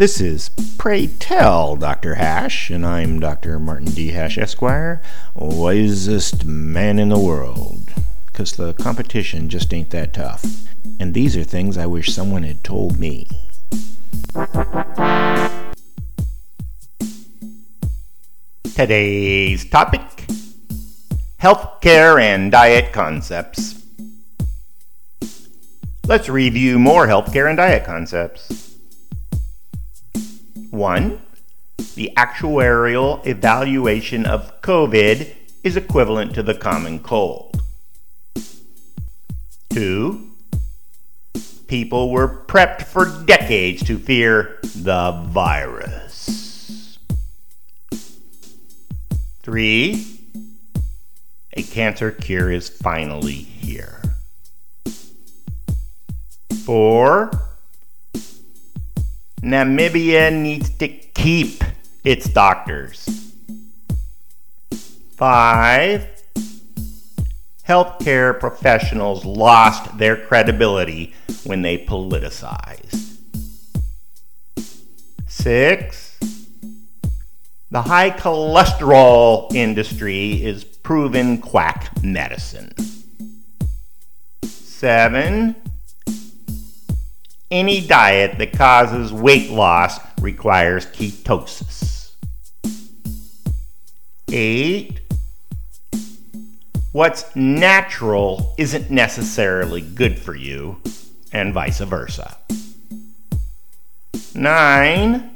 This is Pray Tell Dr. Hash, and I'm Dr. Martin D. Hash, Esquire, wisest man in the world. Because the competition just ain't that tough. And these are things I wish someone had told me. Today's topic healthcare and diet concepts. Let's review more healthcare and diet concepts. 1. The actuarial evaluation of COVID is equivalent to the common cold. 2. People were prepped for decades to fear the virus. 3. A cancer cure is finally here. 4. Namibia needs to keep its doctors. 5. Healthcare professionals lost their credibility when they politicized. 6. The high cholesterol industry is proven quack medicine. 7. Any diet that causes weight loss requires ketosis. 8. What's natural isn't necessarily good for you, and vice versa. 9.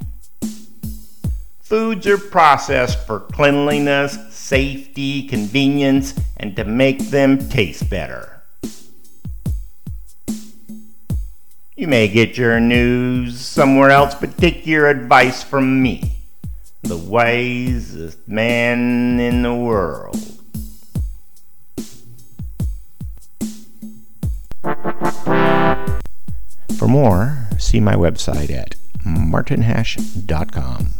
Foods are processed for cleanliness, safety, convenience, and to make them taste better. You may get your news somewhere else, but take your advice from me, the wisest man in the world. For more, see my website at martinhash.com.